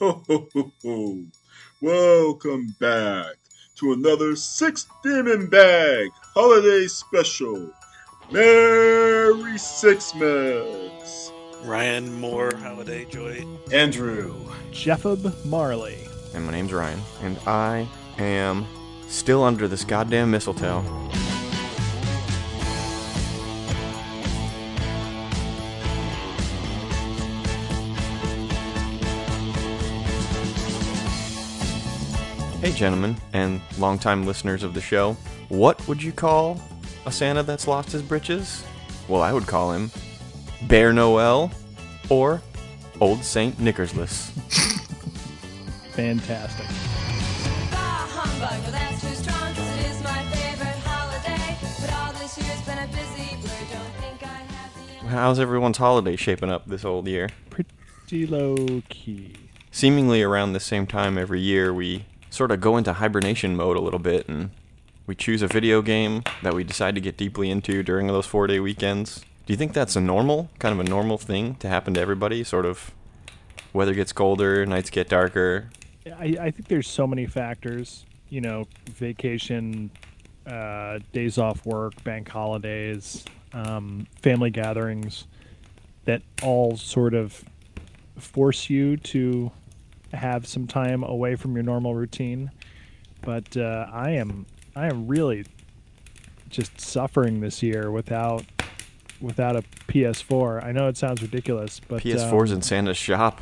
Ho, ho, ho, ho. Welcome back to another Six Demon Bag Holiday Special. Merry Sixmas! Ryan Moore, Holiday Joy. Andrew. Jeffab Marley. And my name's Ryan, and I am still under this goddamn mistletoe. Gentlemen, and longtime listeners of the show, what would you call a Santa that's lost his britches? Well, I would call him Bear Noel or Old Saint Knickersless. Fantastic. Bah humbug, well that's too strong 'cause it is my favorite holiday. But all this year's been a busy blur. Don't think I have the How's everyone's holiday shaping up this old year? Pretty low key. Seemingly around the same time every year, we sort of go into hibernation mode a little bit and we choose a video game that we decide to get deeply into during those four day weekends. Do you think that's a normal, kind of a normal thing to happen to everybody? Sort of weather gets colder, nights get darker. I, I think there's so many factors. You know, vacation, uh, days off work, bank holidays, um, family gatherings that all sort of force you to have some time away from your normal routine. But uh, I am I am really just suffering this year without without a PS4. I know it sounds ridiculous, but PS4's um, in Santa's shop.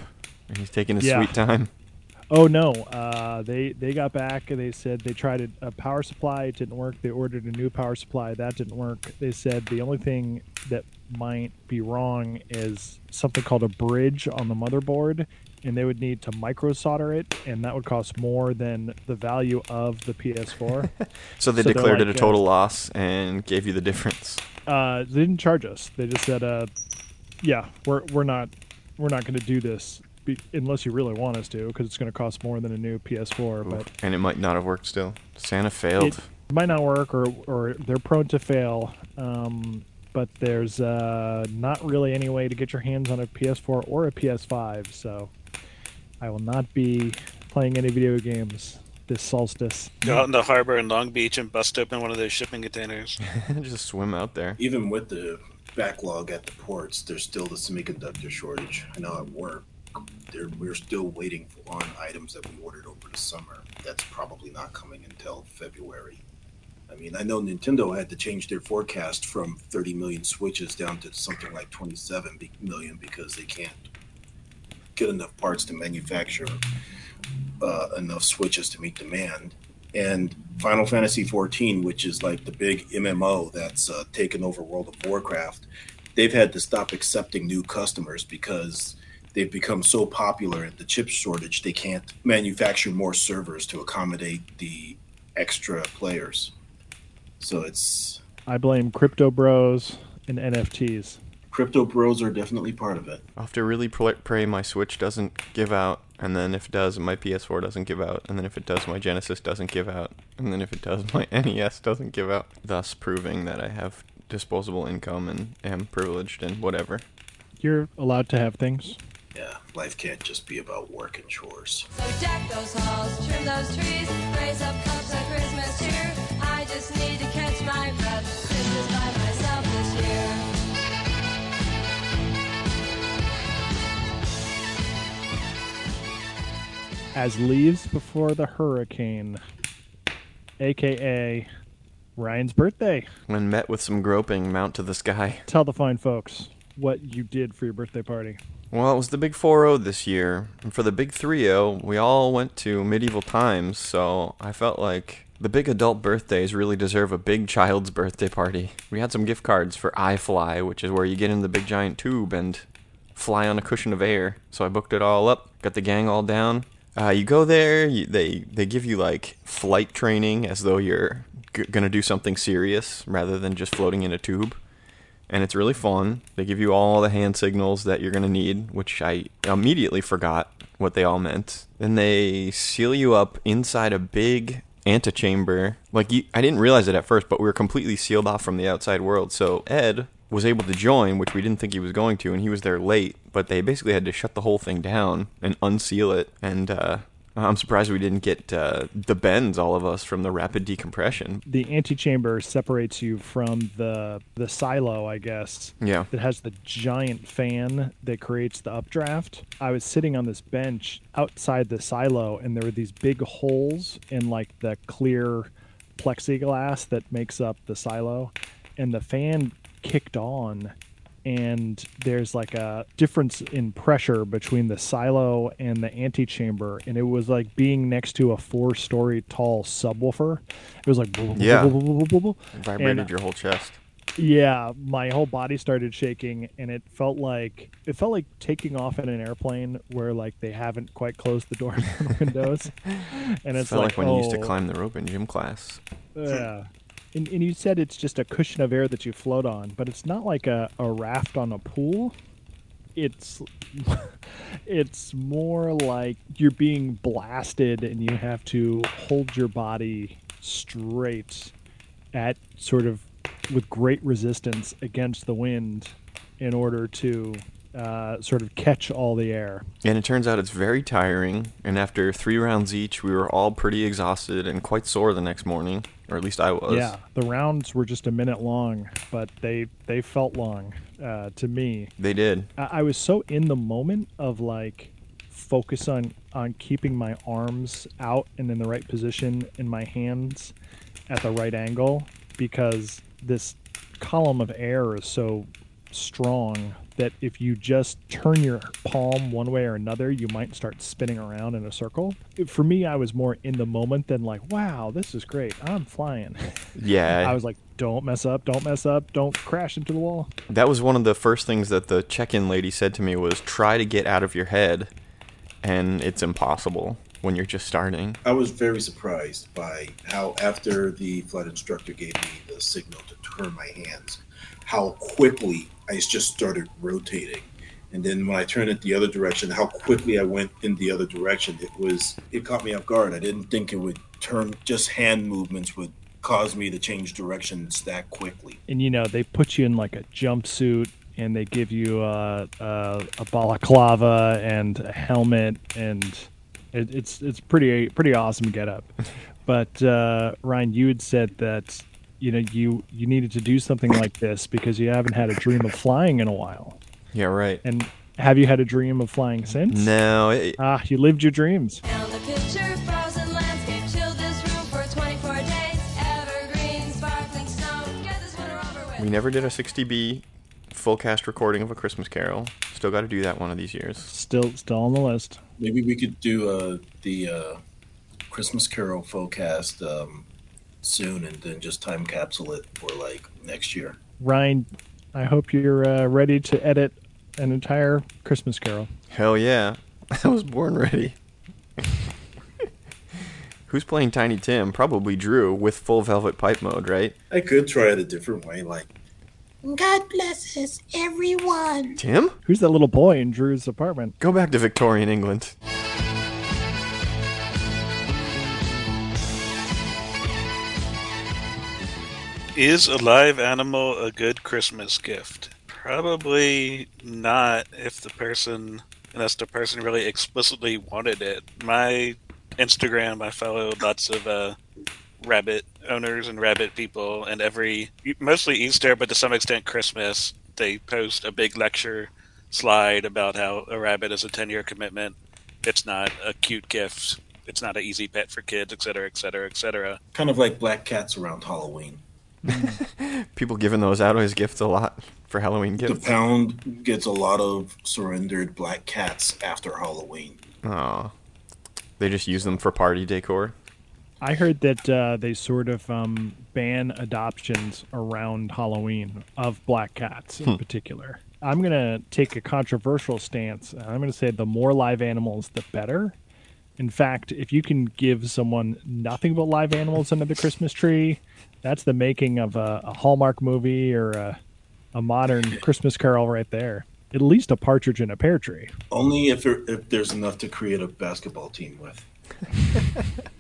and He's taking his Yeah. sweet time. Oh no! Uh, they they got back and they said they tried a, a power supply. It didn't work. They ordered a new power supply. That didn't work. They said the only thing that might be wrong is something called a bridge on the motherboard, and they would need to micro solder it, and that would cost more than the value of the PS4. So they So they're declared it a like, uh, total loss and gave you the difference. uh, they didn't charge us. They just said, uh, "Yeah, we're we're not we're not going to do this." Be, unless you really want us to, because it's going to cost more than a new PS4. But And it might not have worked still. Santa failed. it might not work or, or they're prone to fail um, but there's uh, not really any way to get your hands on a ps4 or a ps5 so i will not be playing any video games this solstice Go out in the harbor in Long Beach and bust open one of those shipping containers. Just swim out there. Even with the backlog at the ports, there's still the semiconductor shortage. I know at work, there, we're still waiting for, on items that we ordered over the summer. That's probably not coming until February. I mean, I know Nintendo had to change their forecast from 30 million Switches down to something like 27 million because they can't get enough parts to manufacture uh, enough Switches to meet demand. And Final Fantasy XIV, which is like the big MMO that's uh, taken over World of Warcraft, they've had to stop accepting new customers because they've become so popular at the chip shortage they can't manufacture more servers to accommodate the extra players. So it's i blame crypto bros and nfts crypto bros are definitely part of it. I'll have to really pray my Switch doesn't give out, and then if it does, my PS4 doesn't give out, and then if it does, my Genesis doesn't give out, and then if it does, my NES doesn't give out, thus proving that I have disposable income and am privileged and whatever. you're allowed to have things Yeah, life can't just be about work and chores. So deck those halls, trim those trees, raise up cups of Christmas cheer. As leaves before the hurricane aka ryan's birthday When met with some groping, mount to the sky. tell the fine folks what you did for your birthday party Well, it was the big 4-0 this year, and for the big 3-0, we all went to medieval times, so I felt like the big adult birthdays really deserve a big child's birthday party. We had some gift cards for iFly, which is where you get in the big giant tube and fly on a cushion of air. So I booked it all up, got the gang all down. Uh, you go there, you, they they give you like flight training as though you're g- gonna do something serious rather than just floating in a tube and it's really fun. They give you all the hand signals that you're to need, which I immediately forgot what they all meant. Then they seal you up inside a big antechamber. Like you, I didn't realize it at first, but we were completely sealed off from the outside world. So Ed was able to join, which we didn't think he was going to, and he was there late. But they basically had to shut the whole thing down and unseal it. And uh, I'm surprised we didn't get uh, the bends, all of us, from the rapid decompression. The antechamber separates you from the the silo, I guess. Yeah. That has the giant fan that creates the updraft. I was sitting on this bench outside the silo, and there were these big holes in like the clear plexiglass that makes up the silo, and the fan kicked on. And there's like a difference in pressure between the silo and the antechamber, and it was like being next to a four-story tall subwoofer. It was like Yeah. And- Vibrated your whole chest. yeah, my whole body started shaking, and it felt like it felt like taking off in an airplane where like they haven't quite closed the doors and windows, and it's Felt like, like, when you used to oh, climb the rope in gym class. Yeah, and, and you said it's just a cushion of air that you float on, but it's not like a, a raft on a pool. It's it's more like you're being blasted, and you have to hold your body straight at sort of with great resistance against the wind in order to uh, sort of catch all the air. And it turns out it's very tiring. And after three rounds each, we were all pretty exhausted and quite sore the next morning, or at least I was. Yeah, the rounds were just a minute long, but they they felt long uh, to me. They did. I, I was so in the moment of like focus on on keeping my arms out and in the right position and my hands at the right angle because this column of air is so strong that if you just turn your palm one way or another, you might start spinning around in a circle. For me, I was more in the moment than like, wow, this is great. I'm flying. Yeah. I was like, don't mess up, don't mess up, don't crash into the wall. That was one of the first things that the check-in lady said to me was try to get out of your head and it's impossible when you're just starting. I was very surprised by how, after the flight instructor gave me the signal to turn my hands, how quickly I just started rotating. And then when I turned it the other direction, how quickly I went in the other direction. It was it caught me off guard. I didn't think it would turn just hand movements would cause me to change directions that quickly. and you know they put you in like a jumpsuit and they give you a, a, a balaclava and a helmet and it, it's it's pretty pretty awesome get up but uh, ryan you had said that you know you you needed to do something like this because you haven't had a dream of flying in a while Yeah, right. and have you had a dream of flying since No, it, ah you lived your dreams Down the picture, frozen landscape, chill this room for 24 days. Evergreen, sparkling snow, get this winter over with. we never did a 60B full cast recording of A Christmas Carol. Still got to do that one of these years. still still on the list Maybe we could do uh, the uh, Christmas Carol forecast um, soon, and then just time capsule it for like next year. ryan i hope you're uh, ready to edit an entire christmas carol Hell yeah. I was born ready. Who's playing Tiny Tim? Probably Drew with full velvet pipe mode, right? I could try it a different way, like God blesses everyone. Tim? Who's that little boy in Drew's apartment? Go back to Victorian England. Is a live animal a good Christmas gift? Probably not if the person, unless the person really explicitly wanted it. My Instagram, I follow lots of uh, rabbit owners and rabbit people, and every, mostly Easter, but to some extent Christmas, they post a big lecture slide about how a rabbit is a 10 year commitment. It's not a cute gift. It's not an easy pet for kids, et cetera, et cetera, et cetera. kind of like black cats around Halloween. People giving those out as gifts a lot for Halloween gifts. The pound gets a lot of surrendered black cats after Halloween. Aw. They just use them for party decor. I heard that uh, they sort of um, ban adoptions around Halloween of black cats in particular. I'm going to take a controversial stance. I'm going to say the more live animals, the better. In fact, if you can give someone nothing but live animals under the Christmas tree, that's the making of a, a Hallmark movie or a, a modern Christmas Carol right there. At least a partridge in a pear tree. Only if, there, if there's enough to create a basketball team with.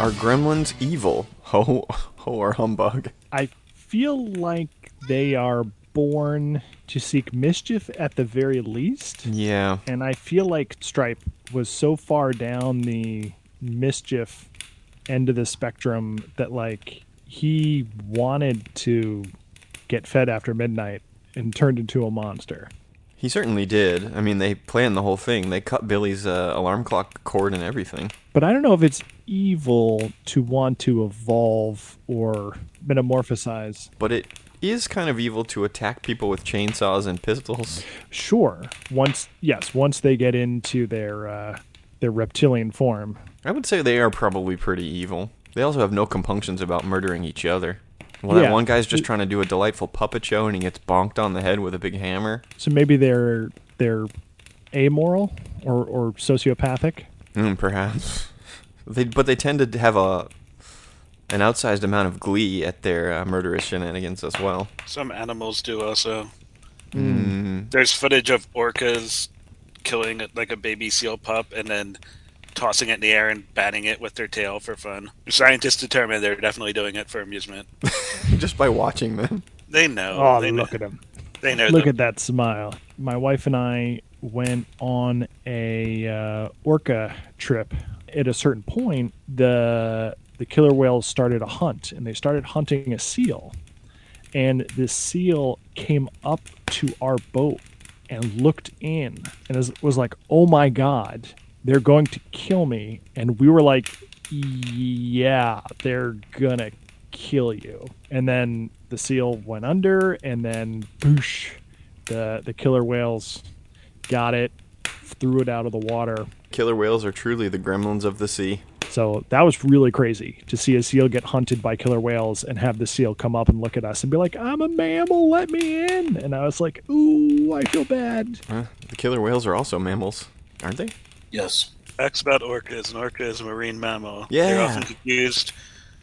Are gremlins evil? Ho, ho or humbug. I feel like they are born to seek mischief at the very least. Yeah. And I feel like Stripe was so far down the mischief end of the spectrum that like he wanted to get fed after midnight and turned into a monster. He certainly did. I mean, they planned the whole thing. They cut Billy's uh, alarm clock cord and everything. But I don't know if it's evil to want to evolve or metamorphosize. But it is kind of evil to attack people with chainsaws and pistols. Sure, once yes, once they get into their uh, their reptilian form. I would say they are probably pretty evil. They also have no compunctions about murdering each other. Well, that one guy's just trying to do a delightful puppet show and he gets bonked on the head with a big hammer. So maybe they're they're amoral or, or sociopathic. Mm, perhaps. They, but they tend to have a an outsized amount of glee at their uh, murderous shenanigans as well. Some animals do also. Mm. There's footage of orcas killing like a baby seal pup and then tossing it in the air and batting it with their tail for fun. Scientists determine they're definitely doing it for amusement. just by watching them. They know. Oh, they look know, at them. They know. Look them. at that smile. My wife and I went on a uh, orca trip. At a certain point, the the killer whales started a hunt, and they started hunting a seal. And this seal came up to our boat and looked in, and was, like, "Oh my god, they're going to kill me!" And we were like, "Yeah, they're gonna kill you." And then the seal went under, and then boosh, the the killer whales got it, threw it out of the water. Killer whales are truly the gremlins of the sea. So that was really crazy to see a seal get hunted by killer whales and have the seal come up and look at us and be like, "I'm a mammal, let me in." And I was like, "Ooh, I feel bad." Huh? The killer whales are also mammals, aren't they? Yes. Facts about orcas. An orca is a marine mammal. Yeah. They're often confused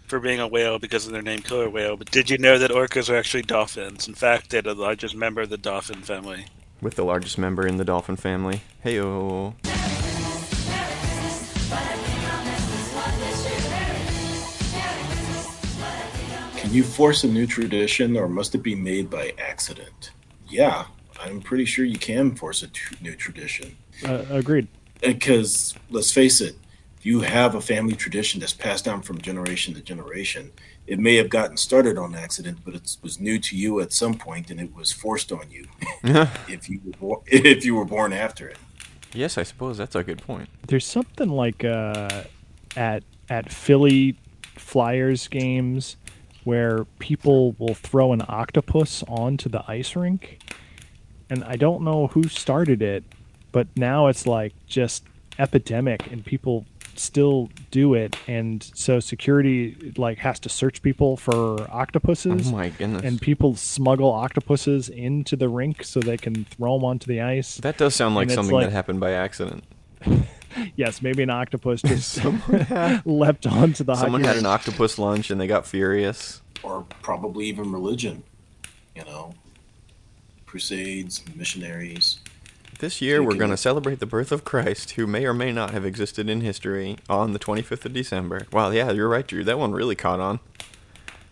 for being a whale because of their name killer whale. But did you know that orcas are actually dolphins? In fact, they're the largest member of the dolphin family. With the largest member in the dolphin family. Heyo. Can you force a new tradition or must it be made by accident? Yeah, I'm pretty sure you can force a new tradition. Uh, agreed. Because let's face it, if you have a family tradition that's passed down from generation to generation, it may have gotten started on accident, but it was new to you at some point and it was forced on you if you were born, if you were born after it. yes, I suppose that's a good point. There's something like uh, at at Philly Flyers games where people will throw an octopus onto the ice rink, and I don't know who started it, but now it's like just epidemic, and people still do it, and so security like has to search people for octopuses. Oh my goodness. And people smuggle octopuses into the rink so they can throw them onto the ice. that does sound like And something like- that happened by accident. Yes, maybe an octopus just had, leapt onto the someone hockey had an octopus lunch and they got furious. Or probably even religion, you know, crusades, missionaries. This year, we're going to celebrate the birth of Christ, who may or may not have existed in history, on the 25th of December. Wow, yeah, you're right, Drew. That one really caught on.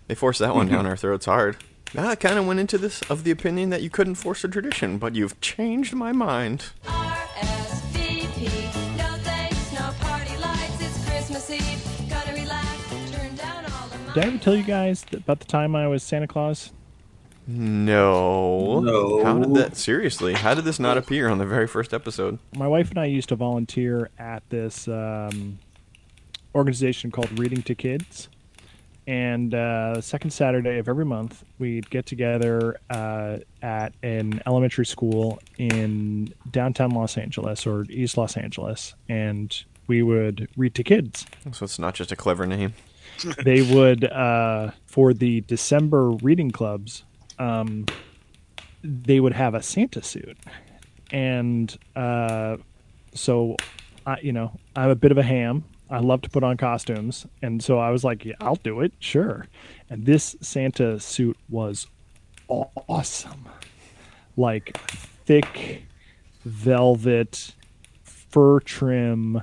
They forced that one down mm-hmm. our throats hard. I kind of went into this of the opinion that you couldn't force a tradition, but you've changed my mind. Did I ever tell you guys about the time I was Santa Claus? No. No. How did that? Seriously, how did this not appear on the very first episode? My wife and I used to volunteer at this um, organization called Reading to Kids. And uh, the second Saturday of every month, we'd get together uh, at an elementary school in downtown Los Angeles or East Los Angeles, and we would read to kids. So it's not just a clever name. They would uh, for the December reading clubs, um, they would have a Santa suit, and uh, so I, you know, I'm a bit of a ham. I love to put on costumes, and so I was like, yeah, "I'll do it, sure." And this Santa suit was awesome, like thick velvet, fur trim,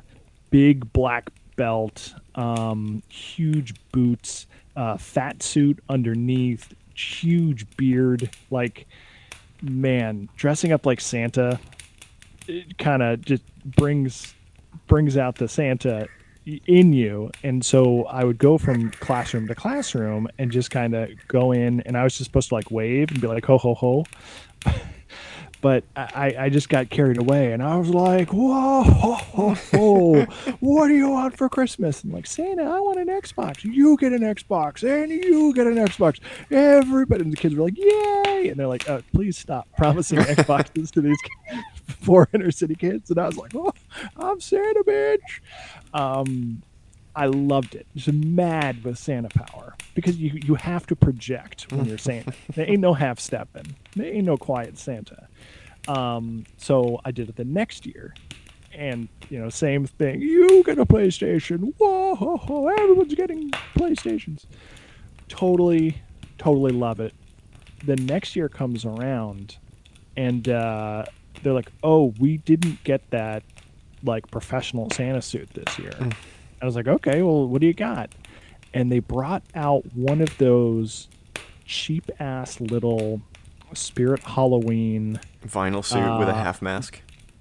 big black belt, um, huge boots, uh, fat suit underneath, huge beard. Like, man, dressing up like Santa, it kind of just brings brings out the Santa in you. And so I would go from classroom to classroom and just kind of go in, and I was just supposed to like wave and be like ho ho ho. But I, I just got carried away, and I was like, "Whoa, ho, ho, ho. what do you want for Christmas?" And like Santa, I want an Xbox. You get an Xbox, and you get an Xbox. Everybody, and the kids were like, "Yay!" And they're like, uh, "Please stop promising Xboxes to these poor inner city kids." And I was like, "Oh, I'm Santa, bitch." Um, I loved it. Just mad with Santa power because you you have to project when you're Santa. there ain't no half stepping. There ain't no quiet Santa. Um, so I did it the next year, and you know, same thing. You get a PlayStation. Whoa, ho, ho, everyone's getting PlayStations. Totally, totally love it. The next year comes around, and uh, they're like, "Oh, we didn't get that like professional Santa suit this year." I was like, "Okay, well, what do you got?" And they brought out one of those cheap ass little Spirit Halloween Vinyl suit with a Uh, half mask.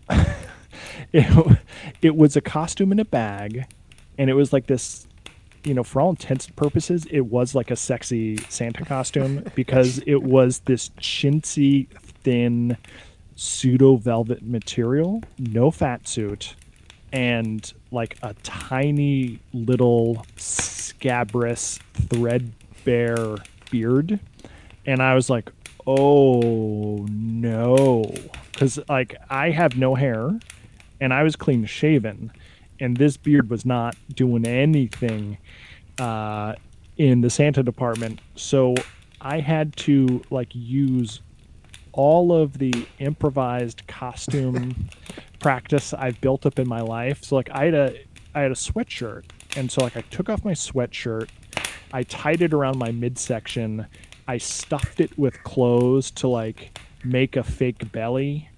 it, it was a costume in a bag and it was like this you know for all intents and purposes it was like a sexy santa costume because it was this chintzy thin pseudo velvet material no fat suit and like a tiny little scabrous threadbare beard and i was like oh no because like i have no hair and I was clean shaven, and this beard was not doing anything uh, in the Santa department. So I had to like use all of the improvised costume practice I've built up in my life. So like I had a I had a sweatshirt, and so like I took off my sweatshirt, I tied it around my midsection, I stuffed it with clothes to like make a fake belly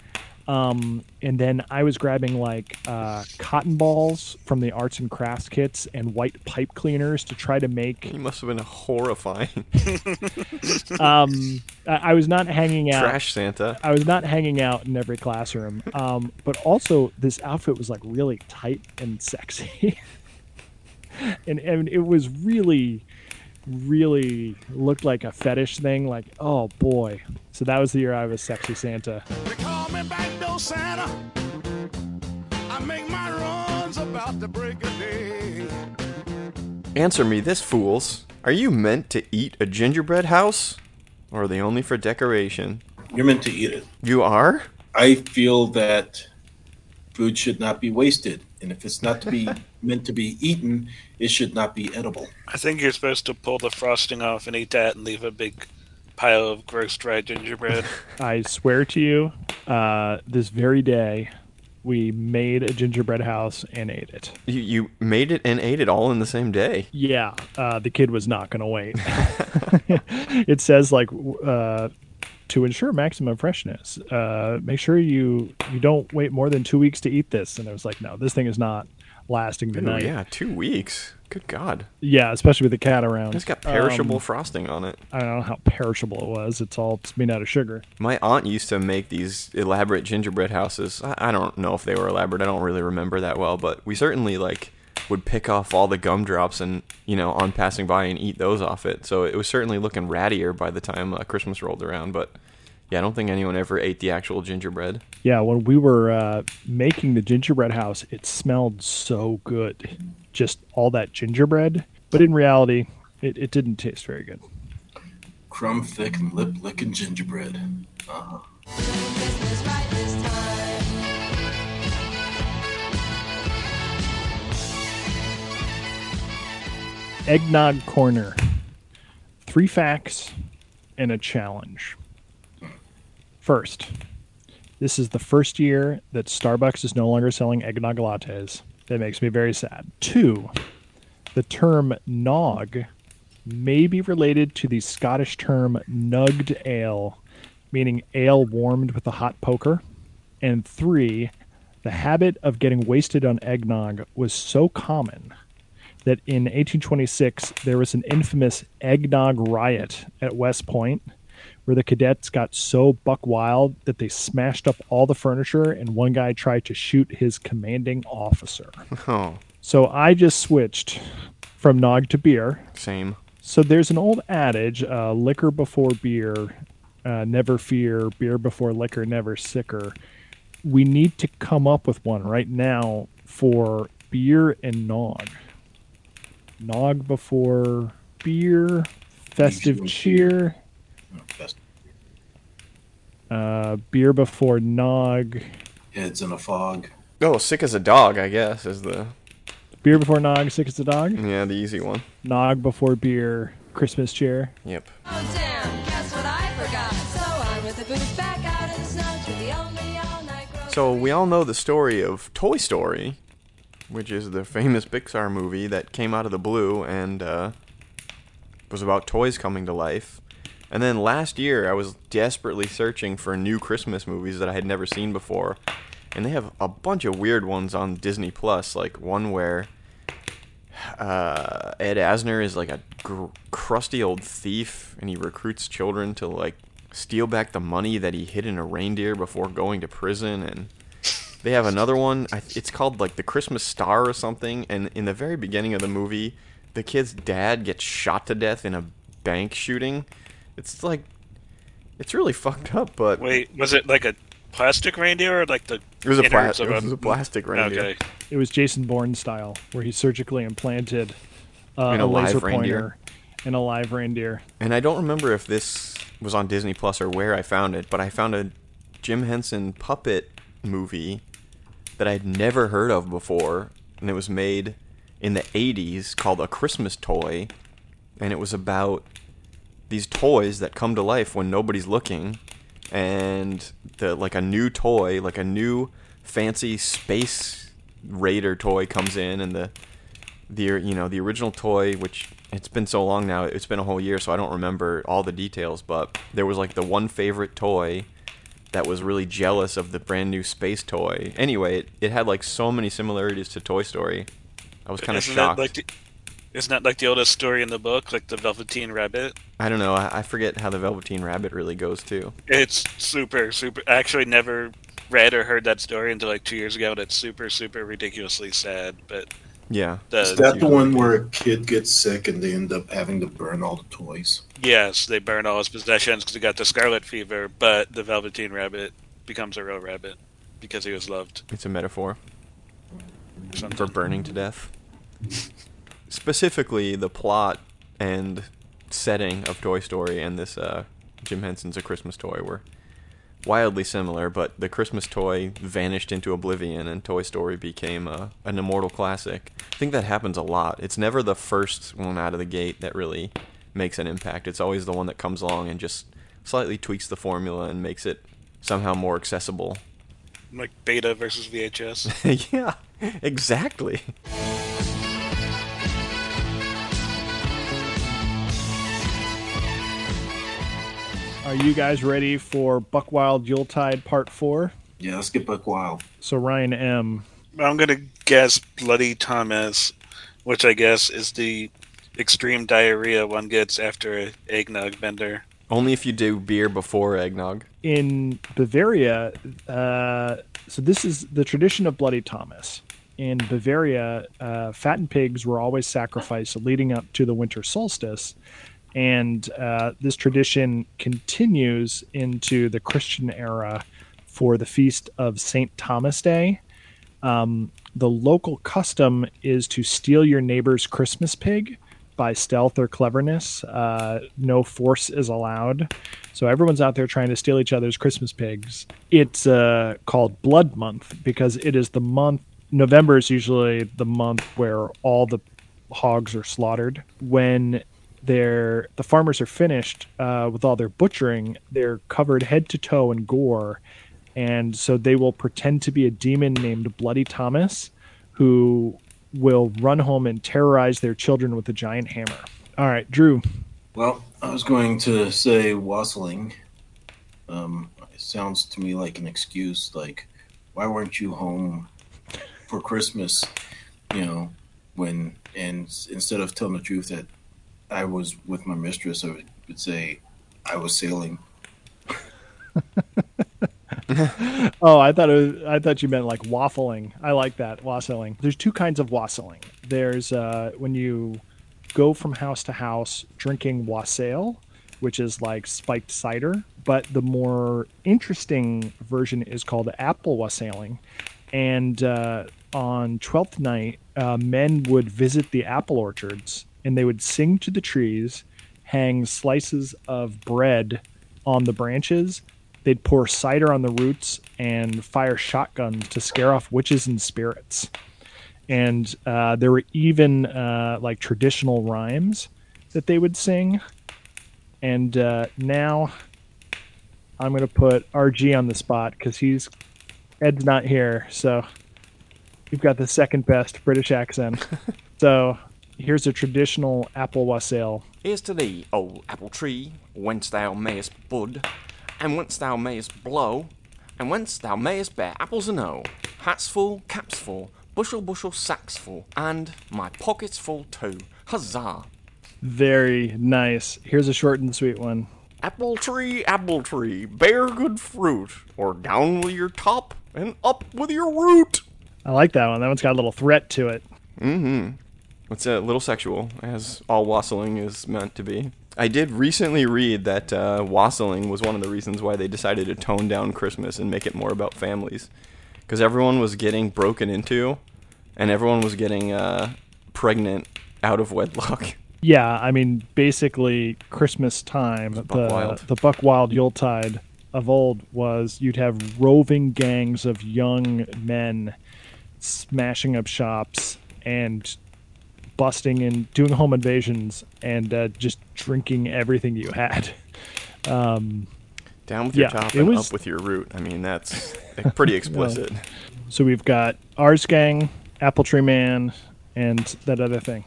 um, and then I was grabbing like uh, cotton balls from the arts and crafts kits and white pipe cleaners to try to make. He must have been horrifying. Um, I, I was not hanging out. Trash Santa. I was not hanging out in every classroom. Um, but also this outfit was like really tight and sexy, and and it was really, really looked like a fetish thing. Like oh boy. So that was the year I was sexy Santa. They call me backdoor Santa. I make my runs about the break of day. Answer me this, fools. Are you meant to eat a gingerbread house? Or are they only for decoration? You're meant to eat it. You are? I feel that food should not be wasted, and if it's not to be meant to be eaten, it should not be edible. I think you're supposed to pull the frosting off and eat that and leave a big pile of gross dried gingerbread. I swear to you, uh, this very day, we made a gingerbread house and ate it. You, you made it and ate it all in the same day. Yeah, uh, the kid was not going to wait. it says like uh, to ensure maximum freshness, uh, make sure you you don't wait more than two weeks to eat this. And I was like, no, this thing is not lasting the Ooh, night. yeah, two weeks. Good God. Yeah, especially with the cat around. It's got perishable Um, frosting on it. I don't know how perishable it was. It's all it's made out of sugar. My aunt used to make these elaborate gingerbread houses. I, I don't know if they were elaborate. I don't really remember that well, but we certainly like would pick off all the gumdrops and you know on passing by and eat those off it. So it was certainly looking rattier by the time uh, Christmas rolled around. But yeah, I don't think anyone ever ate the actual gingerbread. Yeah, when we were uh, making the gingerbread house, it smelled so good. Just all that gingerbread. But in reality, it, it didn't taste very good. Crumb thick and lip licking gingerbread. Uh-huh. Eggnog Corner. Three facts and a challenge. First, this is the first year that Starbucks is no longer selling eggnog lattes. That makes me very sad. Two, the term nog may be related to the Scottish term nugged ale, meaning ale warmed with a hot poker. And three, the habit of getting wasted on eggnog was so common that in 1826 there was an infamous eggnog riot at West Point where the cadets got so buck wild that they smashed up all the furniture and one guy tried to shoot his commanding officer. Oh, So I just switched from nog to beer. same. So there's an old adage: uh, "Liquor before beer, uh, never fear; beer before liquor, never sicker." We need to come up with one right now for beer and nog. Nog before beer, festive cheer. Oh, Uh, beer before nog. heads in a fog. Oh, sick as a dog, I guess, is the Beer before nog, sick as a dog. yeah the easy one. Nog before beer, Christmas cheer. Yep. Oh damn, guess what I forgot? So on with the booze back out in the snow to the only all-night grocery. So we all know the story of Toy Story, which is the famous Pixar movie that came out of the blue and uh, was about toys coming to life. And then last year, I was desperately searching for new Christmas movies that I had never seen before, and they have a bunch of weird ones on Disney Plus, like one where uh, Ed Asner is like a gr- crusty old thief, and he recruits children to like steal back the money that he hid in a reindeer before going to prison. And they have another one. It's called like the Christmas Star or something. And in the very beginning of the movie, the kid's dad gets shot to death in a bank shooting. It's like it's really fucked up, but Wait, was it like a plastic reindeer or like the it was a pla- it was a plastic reindeer. Okay. It was Jason Bourne style, where he surgically implanted uh, In a, a live laser reindeer. pointer in a live reindeer. And I don't remember if this was on Disney Plus or where I found it, but I found a Jim Henson puppet movie that I'd never heard of before, and it was made in the 80s called A Christmas Toy, and it was about these toys that come to life when nobody's looking and the like a new toy, like a new fancy space raider toy comes in and the the you know the original toy which it's been so long now it's been a whole year so i don't remember all the details but there was like the one favorite toy that was really jealous of the brand new space toy anyway it, it had like so many similarities to toy story i was kind of shocked That like the, isn't that like the oldest story in the book, like the Velveteen Rabbit? i don't know I, I forget how the velveteen rabbit really goes too It's super, super. I actually never read or heard that story until like two years ago, and it's super, super ridiculously sad. But yeah the Is that the one where a kid gets sick and they end up having to burn all the toys? yes, they burn all his possessions because he got the scarlet fever, but the Velveteen Rabbit becomes a real rabbit because he was loved. it's a metaphor something. for burning to death. Specifically, the plot and setting of Toy Story and this uh, Jim Henson's A Christmas Toy were wildly similar, but the Christmas toy vanished into oblivion and Toy Story became a, an immortal classic. I think that happens a lot. It's never the first one out of the gate that really makes an impact. It's always the one that comes along and just slightly tweaks the formula and makes it somehow more accessible. like Beta versus VHS. yeah, exactly. Are you guys ready for Buckwyld Yuletide Part 4? Yeah, let's get Buck Wild. So, Ryan M., I'm gonna guess Bloody Thomas, which I guess is the extreme diarrhea one gets after an eggnog bender. Only if you do beer before eggnog. in Bavaria, uh, so this is the tradition of Bloody Thomas. In Bavaria, uh, fattened pigs were always sacrificed leading up to the winter solstice. And uh, this tradition continues into the Christian era for the feast of St. Thomas Day. Um, the local custom is to steal your neighbor's Christmas pig by stealth or cleverness. Uh, no force is allowed. So everyone's out there trying to steal each other's Christmas pigs. It's uh, called Blood Month because it is the month. November is usually the month where all the hogs are slaughtered. When they're the farmers are finished uh, with all their butchering, they're covered head to toe in gore, and so they will pretend to be a demon named Bloody Thomas, who will run home and terrorize their children with a giant hammer. All right, Drew. Well, I was going to say wassailing. Um, it sounds to me like an excuse. Like, why weren't you home for Christmas? You know, when And instead of telling the truth that I was with my mistress, I would- say I was sailing. Oh, I thought it was, I thought you meant like waffling. I like that wassailing. There's two kinds of wassailing. There's uh, when you go from house to house drinking wassail, which is like spiked cider. But the more interesting version is called apple wassailing, and uh, on Twelfth Night, uh, men would visit the apple orchards and they would sing to the trees, hang slices of bread on the branches. They'd pour cider on the roots and fire shotguns to scare off witches and spirits. And uh, there were even uh, like traditional rhymes that they would sing. And uh, now I'm going to put RG on the spot because he's Ed's not here. So you've got the second best British accent. so here's a traditional apple wassail. Here's to thee, old apple tree, whence thou mayest bud, and whence thou mayest blow, and whence thou mayest bear apples enow. Hats full, caps full, bushel, bushel, sacks full, and my pockets full too. Huzzah! Very nice. Here's a short and sweet one. Apple tree, apple tree, bear good fruit, or down with your top and up with your root. I like that one. That one's got a little threat to it. Mm-hmm. It's a little sexual, as all wassailing is meant to be. I did recently read that uh, wassailing was one of the reasons why they decided to tone down Christmas and make it more about families. Because everyone was getting broken into, and everyone was getting uh, pregnant out of wedlock. Yeah, I mean, basically, Christmas time, the Wild. the Buck Wild Yuletide of old was you'd have roving gangs of young men smashing up shops and busting and doing home invasions and uh, just drinking everything you had. Down with your Yeah, top and was- up with your root. I mean, that's pretty explicit. So we've got Ours Gang, Apple Tree Man, and that other thing.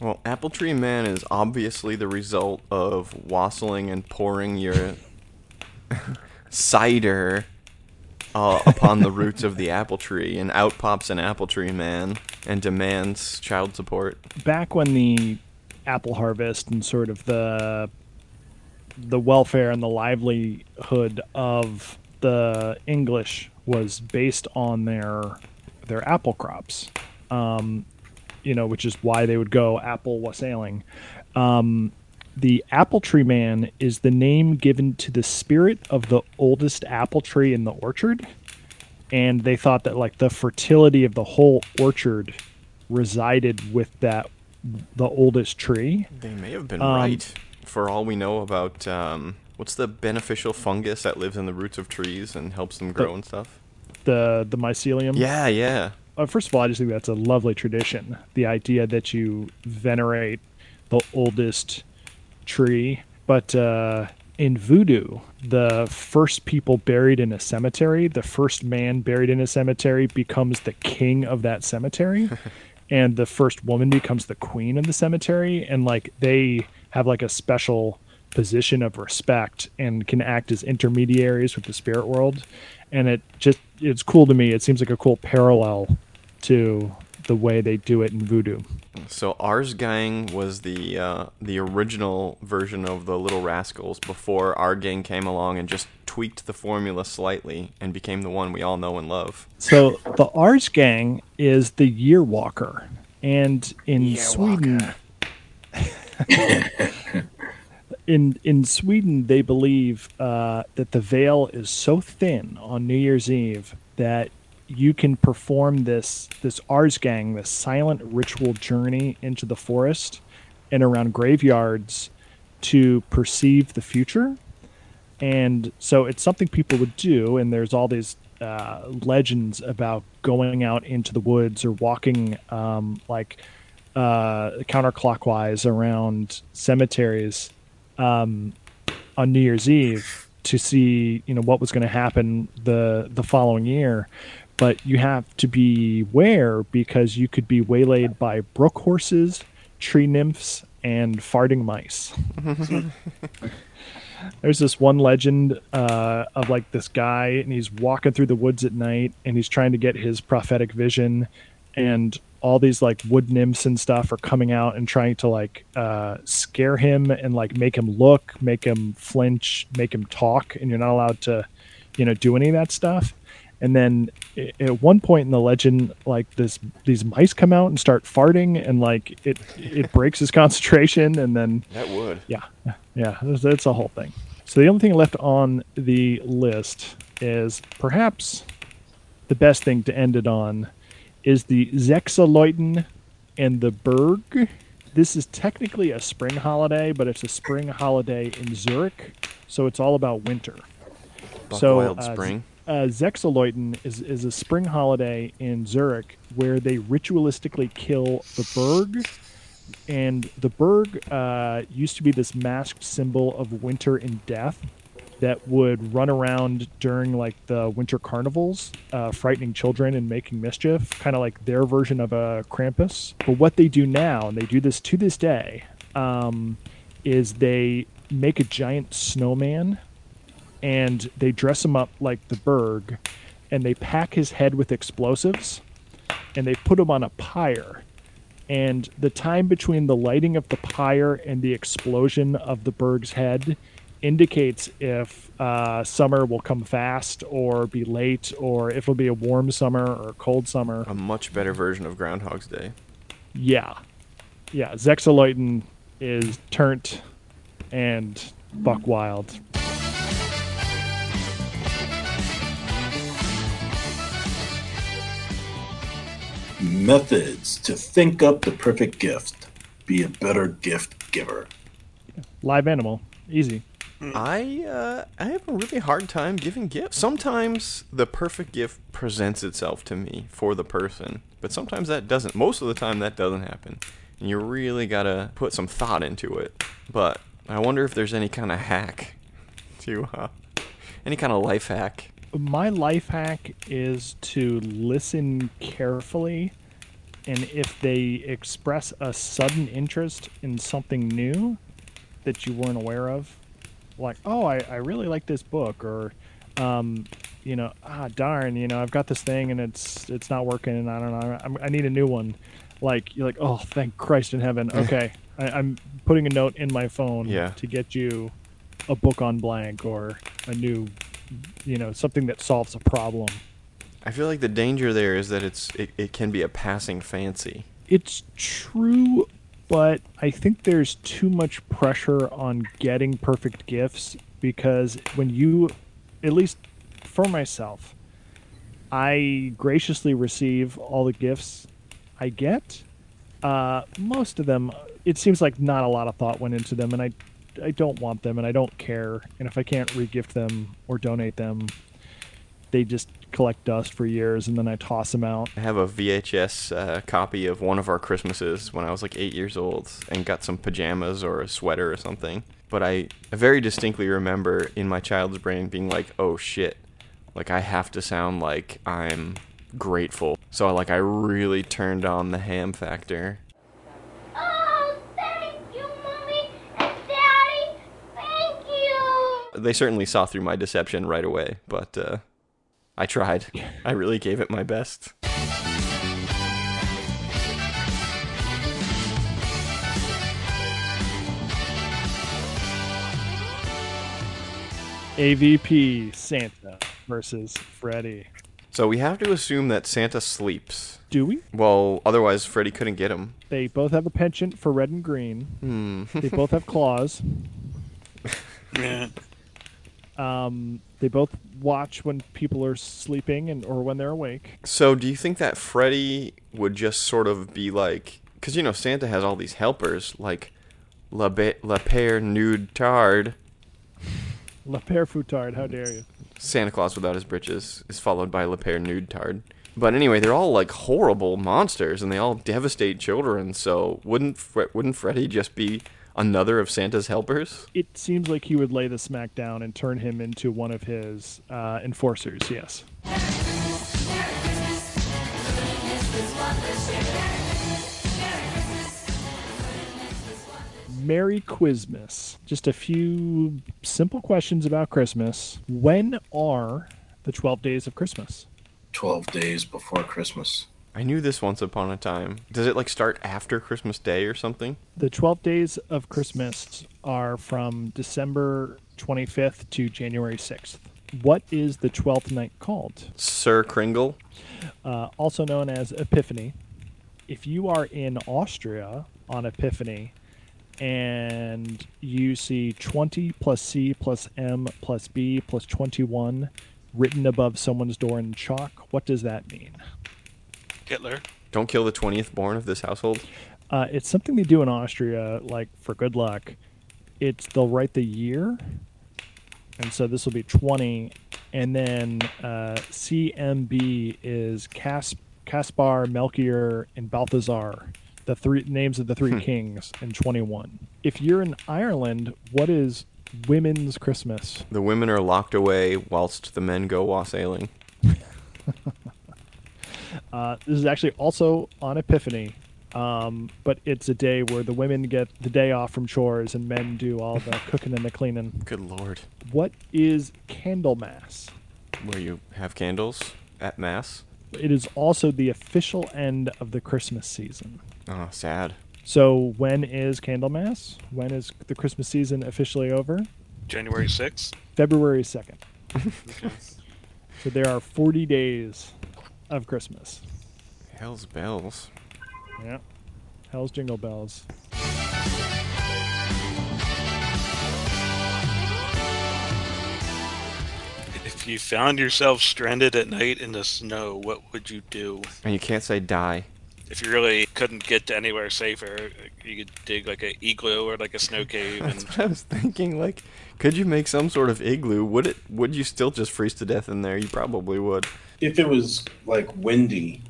Well, Apple Tree Man is obviously the result of wassailing and pouring your cider uh, upon the roots of the apple tree, and out pops an apple tree man and demands child support. back when the apple harvest and sort of the the welfare and the livelihood of the English was based on their their apple crops, um, you know, which is why they would go apple wassailing. Um, the apple tree man is the name given to the spirit of the oldest apple tree in the orchard. And they thought that like the fertility of the whole orchard resided with that the oldest tree. They may have been Um, right, for all we know about um, what's the beneficial fungus that lives in the roots of trees and helps them grow and stuff. the the mycelium? Yeah, yeah. uh, first of all i just think that's a lovely tradition. The idea that you venerate the oldest tree but uh in voodoo the first people buried in a cemetery the first man buried in a cemetery becomes the king of that cemetery and the first woman becomes the queen of the cemetery and like they have like a special position of respect and can act as intermediaries with the spirit world and it just it's cool to me. It seems like a cool parallel to the way they do it in voodoo So ours gang was the uh, the original version of the Little Rascals before our gang came along and just tweaked the formula slightly and became the one we all know and love. so the årsgång is the year walker and in sweden in in Sweden, they believe uh, that the veil is so thin on New Year's Eve that you can perform this this Årsgång, this silent ritual journey into the forest and around graveyards to perceive the future. And so it's something people would do, and there's all these uh, legends about going out into the woods or walking um, like uh, counterclockwise around cemeteries um, on New Year's Eve to see you know what was going to happen the the following year. But you have to beware because you could be waylaid by brook horses, tree nymphs, and farting mice. There's this one legend uh, of like this guy, and he's walking through the woods at night, and he's trying to get his prophetic vision, and all these like wood nymphs and stuff are coming out and trying to like uh, scare him and like make him look, make him flinch, make him talk, and you're not allowed to, you know, do any of that stuff. And then at one point in the legend, like this, these mice come out and start farting, and like it, it breaks his concentration, and then That would. yeah, yeah, it's, it's a whole thing. So the only thing left on the list is perhaps the best thing to end it on is the Sechseläuten and the Böögg. This is technically a spring holiday, but it's a spring holiday in Zurich, so it's all about winter. Buck so Wild uh, Spring. Uh, Sechseläuten is, is a spring holiday in Zurich where they ritualistically kill the Böögg. And the Böögg uh, used to be this masked symbol of winter and death that would run around during like the winter carnivals, uh, frightening children and making mischief, kind of like their version of a Krampus. But what they do now, and they do this to this day, um, is they make a giant snowman and they dress him up like the Böögg, and they pack his head with explosives, and they put him on a pyre. And the time between the lighting of the pyre and the explosion of the Böögg's head indicates if uh, summer will come fast or be late, or if it'll be a warm summer or a cold summer. A much better version of Groundhog's Day. Yeah, yeah. Sechseläuten is turnt and buck wild. Methods to think up the perfect gift. Be a better gift giver. Live animal, easy. I uh, I have a really hard time giving gifts. Sometimes the perfect gift presents itself to me for the person, but sometimes that doesn't. Most of the time, that doesn't happen, and you really gotta put some thought into it. But I wonder if there's any kind of hack to uh, any kind of life hack. My life hack is to listen carefully and if they express a sudden interest in something new that you weren't aware of like oh i, I really like this book or um, you know ah darn you know i've got this thing and it's it's not working and i don't know I'm, i need a new one. Like you're like oh thank christ in heaven. Okay I, i'm putting a note in my phone Yeah. to get you a book on blank or a new you know something that solves a problem I feel like the danger there is that it's it, it can be a passing fancy. it's true but i think there's too much pressure on getting perfect gifts because when you at least for myself i graciously receive all the gifts i get uh, most of them it seems like not a lot of thought went into them and i i don't want them and i don't care and if i can't regift them or donate them they just collect dust for years and then i toss them out I have a VHS uh, copy of one of our Christmases when I was like eight years old and got some pajamas or a sweater or something. But I, I very distinctly remember in my child's brain being like, oh shit, like I have to sound like I'm grateful. So like I really turned on the ham factor. They certainly saw through my deception right away, but uh, I tried. I really gave it my best. avp santa versus freddy So we have to assume that Santa sleeps. do we Well, otherwise Freddy couldn't get him. They both have a penchant for red and green. Hmm. They both have claws. Um, they both watch when people are sleeping and or when they're awake. So, do you think that Freddy would just sort of be like, because you know Santa has all these helpers like La, Be- La Père Nude Tard. La Père Fouettard, how dare you? Santa Claus without his britches is followed by La Père Nude Tard. But anyway, they're all like horrible monsters, and they all devastate children. So wouldn't Fre- wouldn't Freddy just be another of Santa's helpers? It seems like he would lay the smack down and turn him into one of his uh, enforcers. Yes. Merry Quizmas. Just a few simple questions about Christmas. When are the 12 days of Christmas? 12 days before Christmas. I knew this once upon a time. Does it like start after Christmas Day or something? The 12 days of Christmas are from December 25th to January 6th. What is the 12th night called? Sir Kringle? Uh, also known as Epiphany. If you are in Austria on Epiphany and you see 20 plus C plus M plus B plus 21 written above someone's door in chalk, what does that mean? Hitler. Don't kill the 20th born of this household? Uh, it's something they do in Austria, like for good luck. It's they'll write the year, and so this will be twenty, and then uh, CMB is Cas- Caspar, Melchior, and Balthazar, the three names of the three kings in twenty-one. If you're in Ireland, what is Women's Christmas? The women are locked away whilst the men go wassailing. Uh, this is actually also on Epiphany, um, but it's a day where the women get the day off from chores and men do all the cooking and the cleaning. Good lord. What is Candlemas? Where you have candles at Mass? It is also the official end of the Christmas season. Oh, sad. So when is Candlemas? When is the Christmas season officially over? January 6th. February 2nd. so there are 40 days of Christmas. Hell's bells. Yeah. Hell's jingle bells. If you found yourself stranded at night in the snow, what would you do? And you can't say die. If you really couldn't get to anywhere safer, you could dig like a igloo or like a snow cave That's and what I was thinking. Like, could you make some sort of igloo? Would it? Would you still just freeze to death in there? You probably would. If it was like windy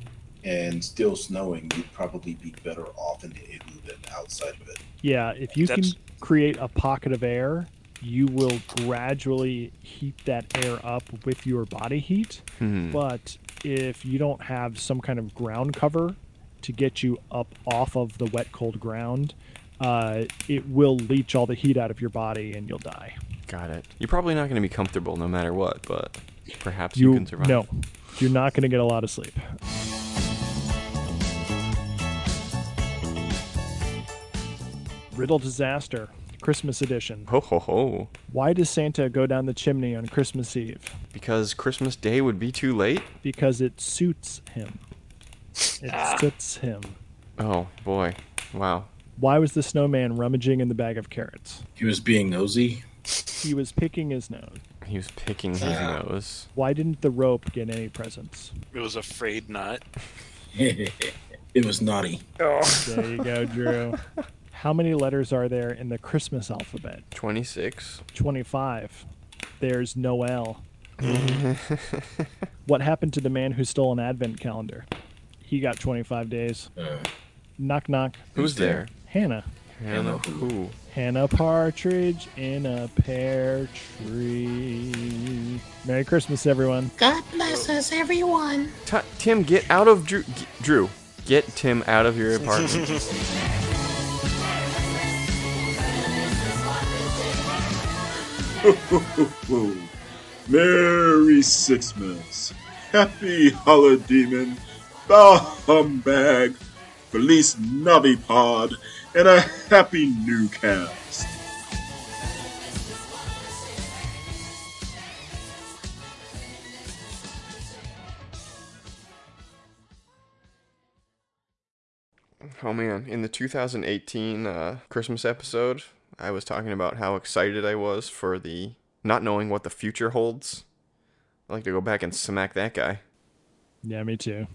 and still snowing, you'd probably be better off in the igloo than outside of it. Yeah, if you That's- can create a pocket of air, you will gradually heat that air up with your body heat. Hmm. But if you don't have some kind of ground cover to get you up off of the wet, cold ground, uh, it will leach all the heat out of your body and you'll die. Got it. You're probably not going to be comfortable no matter what, but perhaps you, You can survive. no, you're not going to get a lot of sleep. Riddle disaster, Christmas edition. Ho ho ho. Why does Santa go down the chimney on Christmas Eve? Because Christmas Day would be too late? Because it suits him. It ah. suits him. Oh, boy. Wow. Why was the snowman rummaging in the bag of carrots? He was being nosy. He was picking his nose. He was picking his ah. nose. Why didn't the rope get any presents? it was afraid not. it was naughty. Oh. There you go, Drew. How many letters are there in the Christmas alphabet? 26. 25. There's Noel. Mm-hmm. what happened to the man who stole an advent calendar? He got 25 days. Uh, Knock, knock. Who's there? Hannah. Hannah who? Hannah Partridge in a pear tree. Merry Christmas, everyone. God bless us, everyone. T- Tim, get out of Drew. G- Drew, get Tim out of your apartment. Merry Sixmas. Happy Holodeemon. Bah humbag. Felice Navipod. And a happy new cast. oh man, in the 2018 uh, Christmas episode, I was talking about how excited I was for the not knowing what the future holds. I like to go back and smack that guy. Yeah, me too.